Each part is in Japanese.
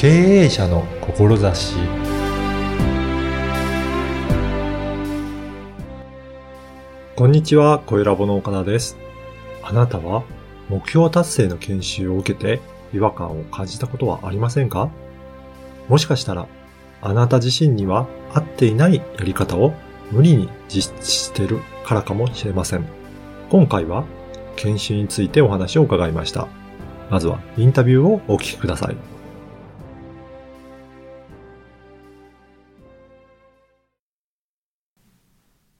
経営者の志こんにちは、小ラボの岡田です。あなたは目標達成の研修を受けて違和感を感じたことはありませんか？もしかしたら、あなた自身には合っていないやり方を無理に実施しているからかもしれません。今回は研修についてお話を伺いました。まずはインタビューをお聞きください。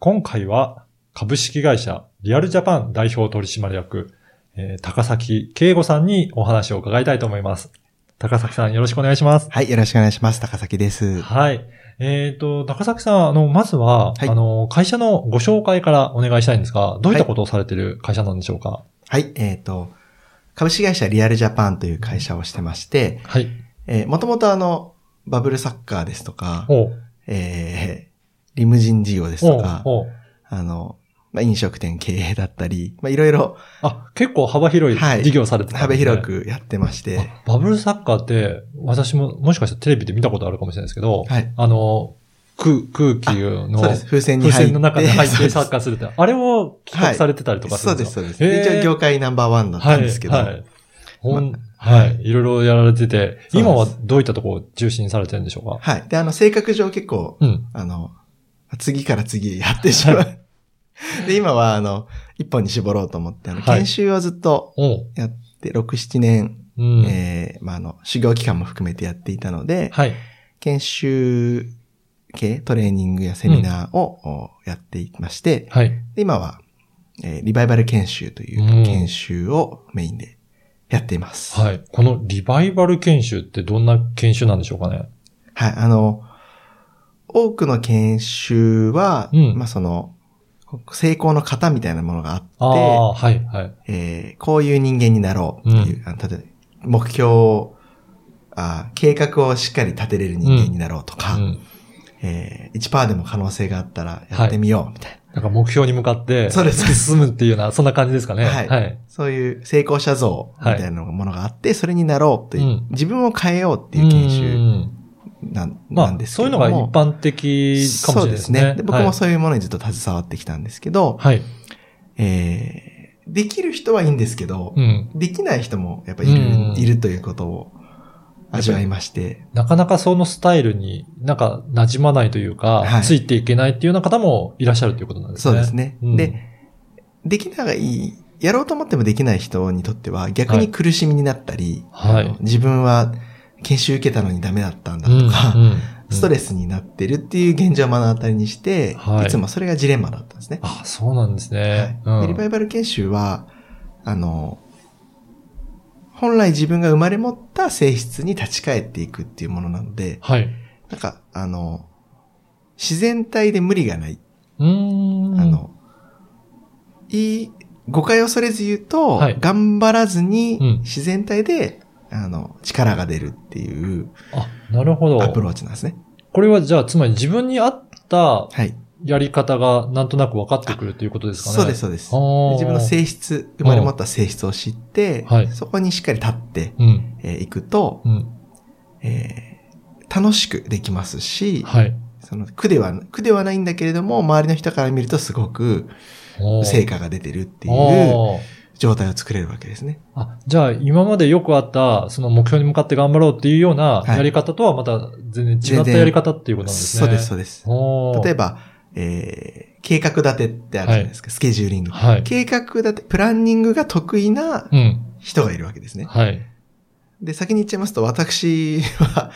今回は株式会社リアルジャパン代表取締役、えー高崎慶吾さんにお話を伺いたいと思います。高崎さんよろしくお願いします。はい、よろしくお願いします。高崎です。はい。えっ、と、高崎さん、あの、まずは、はいあの、会社のご紹介からお願いしたいんですが、どういったことをされている会社なんでしょうか？はい、えっ、と、株式会社リアルジャパンという会社をしてまして、はい。えー、もともとあの、バブルサッカーですとか、えー、リムジン事業ですとか、あの、まあ、飲食店経営だったり、まあ、いろいろあ、結構幅広いはい事業されてたん幅ですね、広くやってまして、あバブルサッカーって、私ももしかしたらテレビで見たことあるかもしれないですけど、はい。あの、空、空気の、そうです。風船に入って。風船の中に 入ってサッカーするって、あれを企画されてたりとかするそうんですそうです。一応業界ナンバーワンだったんですけど、はい。はいほんまはい。いろいろやられてて、今はどういったところを重心されてるんでしょうか？はい。で、あの、性格上結構、うん。あの、次から次へやってしまう。は で、今は、あの、一本に絞ろうと思って、あの、はい研修をずっと。やって、6、7年、うん。えーまあ、あの、修行期間も含めてやっていたので、はい。研修系トレーニングやセミナーを、おやっていまして、はい。で今は、えーリバイバル研修といううん研修をメインでやっています。はい。このリバイバル研修ってどんな研修なんでしょうかね？はい、あの、多くの研修は、うんまあその、成功の型みたいなものがあって、はい、はい。えーこういう人間になろうっていう、あの例えば目標をあー計画をしっかり立てれる人間になろうとか、うん。えー1%でも可能性があったらやってみようみたいな。なんか目標に向かって、そうです進むっていうような、そんな感じですかね。はいはい。そういう成功者像みたいなものがあって、それになろうという、うん自分を変えようっていう研う修んなんまあ、なんですけそういう。のが一般的かもしれないですね。そうですね。で僕もはいそういうものにずっと携わってきたんですけど、はい。えーできる人はいいんですけど、うん。できない人もやっぱいる、うんいるということを味わいまして、なかなかそのスタイルになんか馴染まないというか、はいついていけないっていうような方もいらっしゃるということなんですね。そうですね。うんで、できない、やろうと思ってもできない人にとっては逆に苦しみになったり、はい自分は研修受けたのにダメだったんだうんとか、うんストレスになってるっていう現状を目の当たりにして、はいい、つもそれがジレンマだったんですね。あ、そうなんですね。はいリバイバル研修は、あの、本来自分が生まれ持った性質に立ち返っていくっていうものなので、はい。なんか、あの、自然体で無理がない。うーん。あの、いい、誤解を恐れず言うと、はい頑張らずにうん自然体で、あの、力が出るっていうあ、なるほど。アプローチなんですね。これはじゃあ、つまり自分に合ったはい。やり方がなんとなく分かってくるということですかね。そうです、そうです。自分の性質、生まれ持った性質を知って、はいそこにしっかり立ってい、うん。えーいくと、うん。えー楽しくできますし、はい。その苦では、苦ではないんだけれども、周りの人から見るとすごく成果が出てるっていう状態を作れるわけですね。あ、じゃあ、今までよくあった、その目標に向かって頑張ろうっていうようなはいやり方とはまた全然違ったやり方っていうことなんですね。そうです、そうです。例えば、えー計画立てってあるじゃないですか、スケジューリング。はい。計画立て、プランニングが得意なうん。人がいるわけですね。はい。で、先に言っちゃいますと、私は、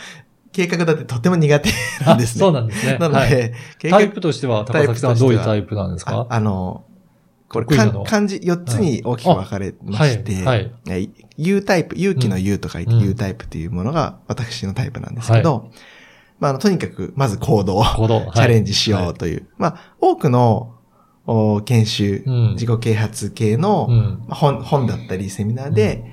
計画立てとても苦手なんですね。あそうなんですね。なので、はい計タイプとしては、高崎さんはどういうタイプなんですあかあの、これ、漢字4つに大きく分かれまして、はい。えー U タイプ、勇気の U と書いてうん U タイプっていうものが私のタイプなんですけど、まあ、あの、とにかく、まず行動、行動。はい チャレンジしようという。まあ、多くのお研修、うん自己啓発系の、うん。まあ本本だったりセミナーで、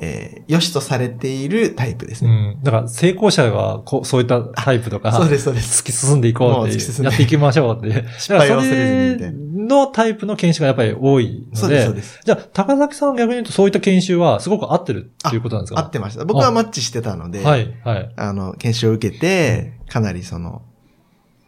えー良しとされているタイプですうね。ん。だから、成功者はこう、そういったタイプとか、そうです、そうです。突き進んでいこうっていう、もう突き進んでやっていきましょうっていう。失敗を忘れずにみたいだからそれのタイプの研修がやっぱり多いのそうでそう、です。じゃあ、高崎さんは逆に言うとそういった研修はすごく合ってるっていうことなんですか？合ってました。僕はマッチしてたので、はい、はい。あの、研修を受けて、かなりその、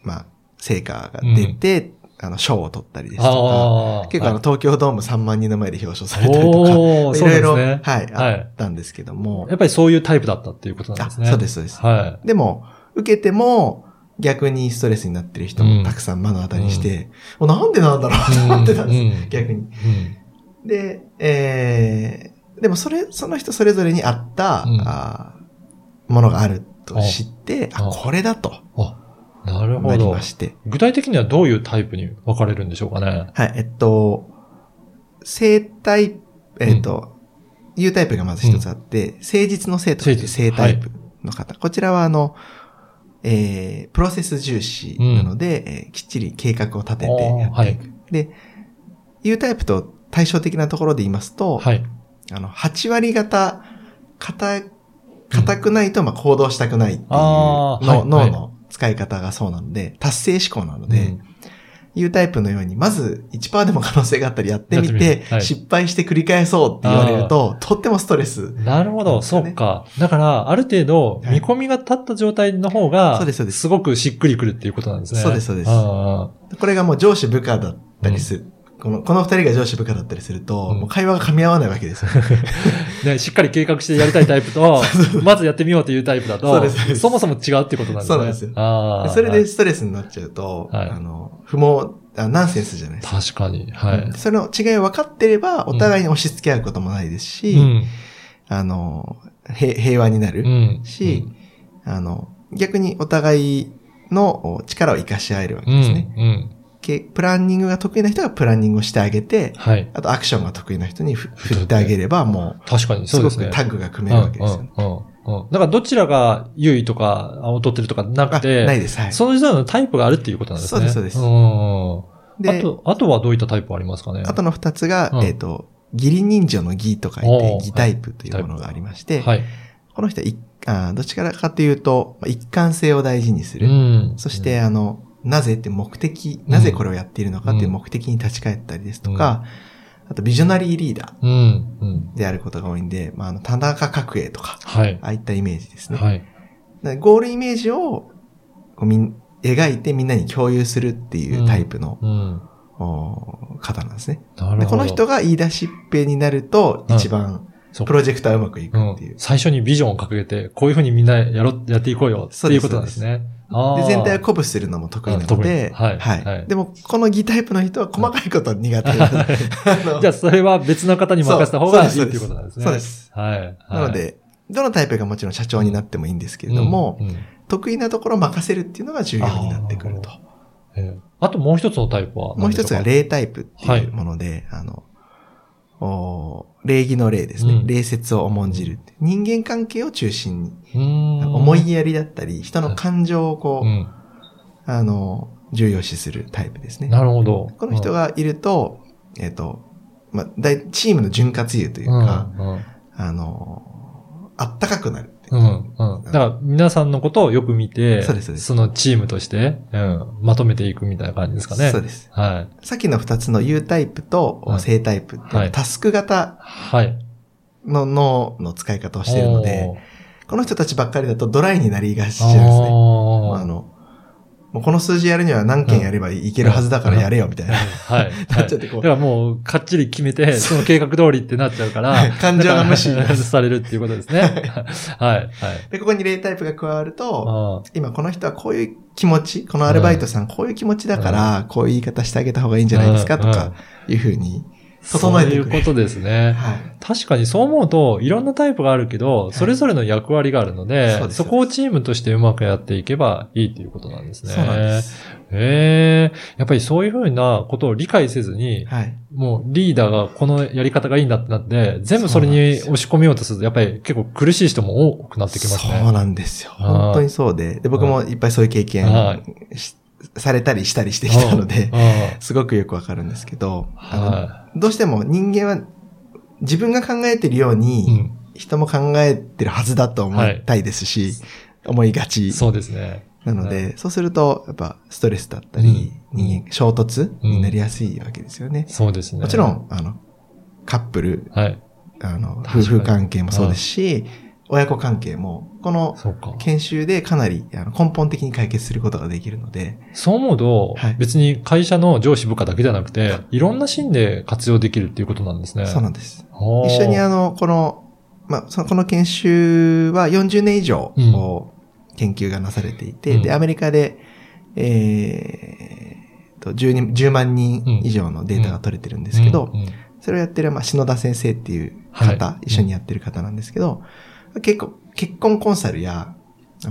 まあ、成果が出て、あの、賞を取ったりですとか。結構あの、はい東京ドーム3万人の前で表彰されたりとか、いろいろ、ね。はい、はいあったんですけどもや、っぱりそういうタイプだったっていうことなんですね。あそうですそうですはでも、受けても、逆にストレスになってる人もたくさん目の当たりにして、おなんでなんだろうと思ってたんです、うん逆に。い。うん。で、えー、でもそれ、その人それぞれに合った、うんあーものがあると知って、あ、あこれだとあ、なるほどなりま。して。具体的にはどういうタイプに分かれるんでしょうかね。はい、えっと、生体、えっと、U タイプがまず一つあって、誠実の生という生タイプの方。こちらはあの、えー、プロセス重視なので、えーきっちり計画を立ててやっていく。で、U タイプと対照的なところで言いますと、はい。あの、8割方、硬、硬くないと、まあ、行動したくないっていうの、はい。脳の使い方がそうなので、達成思考なので、うん U タイプのように、まず1%でも可能性があったらやってみてみはい。失敗して繰り返そうって言われると、とってもストレス。なるほど、そっか。だから、ある程度、はい。見込みが立った状態の方が、そうですそうです。すごくしっくりくるっていうことなんですね。そうですそうです。あこれがもう上司部下だったりする。この、この二人が上司部下だったりすると、うんもう会話が噛み合わないわけですよ。あ ね、しっかり計画してやりたいタイプと、まずやってみようというタイプだと、そうですそもそも違うってことなんですね。そうなんですよそれでストレスになっちゃうと、はいあの、不毛あ、ナンセンスじゃないですか。確かに。はい。その違いを分かってれば、お互いに押し付け合うこともないですし、うん。あの、へ平和になるうん。し、あの、逆にお互いのお力を活かし合えるわけうん。ですね。うん。けプランニングが得意な人がプランニングをしてあげて、はい。あとアクションが得意な人にふ振ってあげれば、も確かにう、そうですね。すごくタッグが組めるわけですよね。うんうんうんうん。だからどちらが優位とか、あ劣ってるとかなくあて、ないです。はい。それぞれのタイプがあるっていうことなんですね。そうですそうですうん。あで、と、あとはどういったタイプありますかね？あとの二つが、うんえっ、と、義理人情の義と書いて義タイプというものがありまして、はい。この人は一あ、どっちからかというと、まあ一貫性を大事にする。んそして、、あの、なぜって目的、なぜこれをやっているのかっていう目的に立ち返ったりですとか、あとビジョナリーリーダうん。うん。ーであることが多いんで、まあ、あの、田中角栄とか、はい。ああいったイメージですね。はい。ゴールイメージをこうみん描いてみんなに共有するっていうタイプの、うん。お方なんですね。でこの人が言い出しっぺになると、うん一番プロジェクトはうまくいくっていう。最初にビジョンを掲げて、こういうふうにみんなやろ、やっていこうよっていうことなんですね。あー。で、全体を鼓舞するのも得意なので、あ得意。はいはい。でも、この義タイプの人は細かいこと苦手。で、あ のじゃあ、それは別の方に任せた方がいいっていうことなんですね。そうです。はい。はい。なの、で、どのタイプがもちろん社長になってもいいんですけれども、うんうん。得意なところを任せるっていうのが重要になってくると。ええあともう一つのタイプはもう一つが何で礼タイプっていうもので、あの、お礼儀の礼ですね。うん礼節を重んじる。人間関係を中心に、思いやりだったり、人の感情をこう、うん。あの、重要視するタイプですね。なるほど。この人がいると、えっ、と、まあ、大チームの潤滑油といううん、か、うんあの、あったかくなるううん、うん。だから、皆さんのことをよく見て、そうですそうですのチームとして、うん、まとめていくみたいな感じですかね。そうです。はい。さっきの二つの U タイプとはい正タイプって、はいタスク型はい。の脳の使い方をしているので、この人たちばっかりだとドライになりがちなんですね。あの、もうこの数字やるには何件やればいけるはずだからやれよみたいな。はい。なっちゃってこうだからもう、かっちり決めて、その計画通りってなっちゃうから、感情が無視 されるっていうことですね。はい。はい。で、ここに例タイプが加わると、あ今この人はこういう気持ち、このアルバイトさんこういう気持ちだから、こういう言い方してあげた方がいいんじゃないですかとか、いうふうに整えていく。そういうことですね。はい。確かにそう思うと、いろんなタイプがあるけど、それぞれの役割があるので、そうですそこをチームとしてうまくやっていけばいいっていうことなんですね。そうなんです。へえやっぱりそういうふうなことを理解せずに、はい。もうリーダーがこのやり方がいいんだってなって、全部それに押し込めようとすると、やっぱり結構苦しい人も多くなってきますね。そうなんですよ。本当にそうで。で、僕もいっぱいそういう経験はしされたりしたりしてきたので、あすごくよくわかるんですけど、どうしても人間は自分が考えてるようい。うに、ん。人も考えてるはずだと思いたいですし、思いがち。そうですね。なので、そうすると、やっぱストレスだったり、人間、衝突になりやすいわけですよね。そうですね。もちろん、あの、カップル、はい。あの、夫婦関係もそうですし、親子関係も、この。研修でかなり根本的に解決することができるので、そう思うと、はい。別に会社の上司部下だけじゃなくて、い。ろんなシーンで活用できるっていうことなんですね。そうなんです。一緒にあの、この、まあ、その、この研修は40年以上、研究がなされていて、うん。で、アメリカで、えーと、10, 人10万人以上のデータが取れてるんですけど、それをやってる、まあ、篠田先生っていうはい。方、一緒にやってる方なんですけど、結構、結婚コンサルや、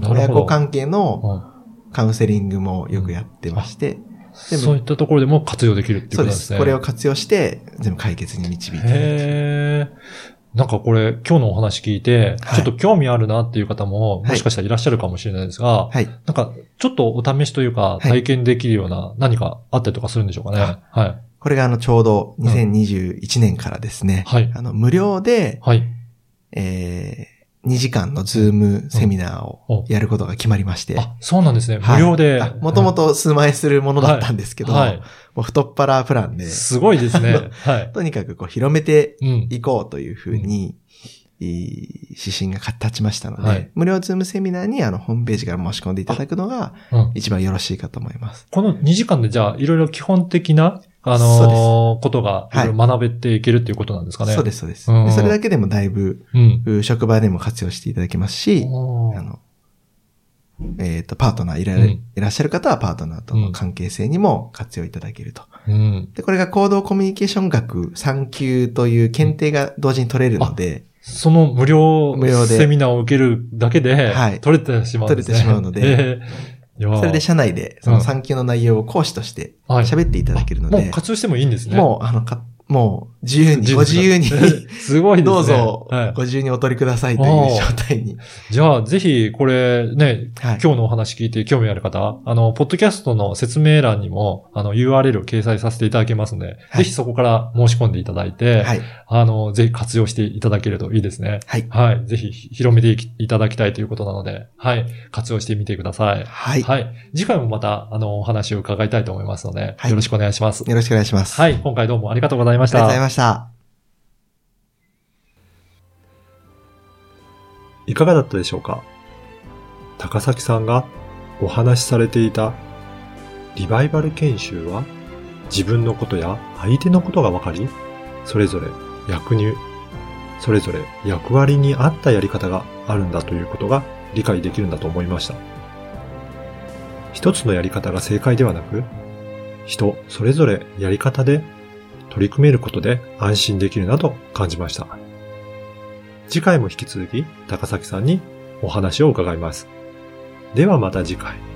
親子関係のうんカウンセリングもよくやってまして、そういったところでも活用できるっていうこそうで。となんですすね。これを活用して、全部解決に導いていただいてへー。なんかこれ、今日のお話聞いて、はいちょっと興味あるなっていう方も、もしかしたらいらっしゃるかもしれないですが、はい。なんか、ちょっとお試しというか、い体験できるような何かあったりとかするんでしょうかね。あはい。これがあの、ちょうど2021年からですね、はいあの、無料で、はい。えー、2時間のズームセミナーをやることが決まりまして、あ、そうなんですね。無料で。もともと数万円するものだったんですけど、はい。もう太っ腹プランで、すごいですね。はい。とにかくこう広めてうん。いこうというふうに、いい指針が立ちましたので、はい無料ズームセミナーにあのホームページから申し込んでいただくのがうん一番よろしいかと思います。この2時間でじゃあ、いろいろ基本的な、あのーことが、学べていけるっていうことなんですかね。。そうですす、そうです。うんでそれだけでもだいぶ、うん。う職場でも活用していただけますし、あの、えっ、と、パートナーいら,、うんいらっしゃる方はパートナーとの関係性にも活用いただけると。うん。で、これが行動コミュニケーション学3級という検定が同時に取れるので、その無料無料でセミナーを受けるだけで、はい取れてしまうんですね。取れてしまうのでえーそれで社内でその3級の内容を講師としてはい。喋っていただけるのもうで、活用してもいいんですね。もう、あの、か、もう、自由に、ご自由に、すごいですね。どうぞはい、ご自由にお取りくださいという状態に。じゃあ、ぜひ、これね、はい。今日のお話聞いて興味ある方、あの、ポッドキャストの説明欄にも、あの、URL を掲載させていただけますので、ぜひそこから申し込んでいただいて、はい。あの、ぜひ活用していただけるといいですね。はい。はい。ぜひ広めていただきたいということなので、はい。活用してみてください。はい。はい。次回もまた、あの、お話を伺いたいと思いますので、はいよろしくお願いします。よろしくお願いします。はい。今回どうもありがとうございました。ありがとうございました。いかがだったでしょうか？高崎さんがお話しされていたリバイバル研修は自分のことや相手のことが分かり、それぞれ役入、それぞれ役割に合ったやり方があるんだということが理解できるんだと思いました。一つのやり方が正解ではなく、人それぞれやり方で取り組めることで安心できるなと感じました。次回も引き続き高崎さんにお話を伺います。ではまた次回。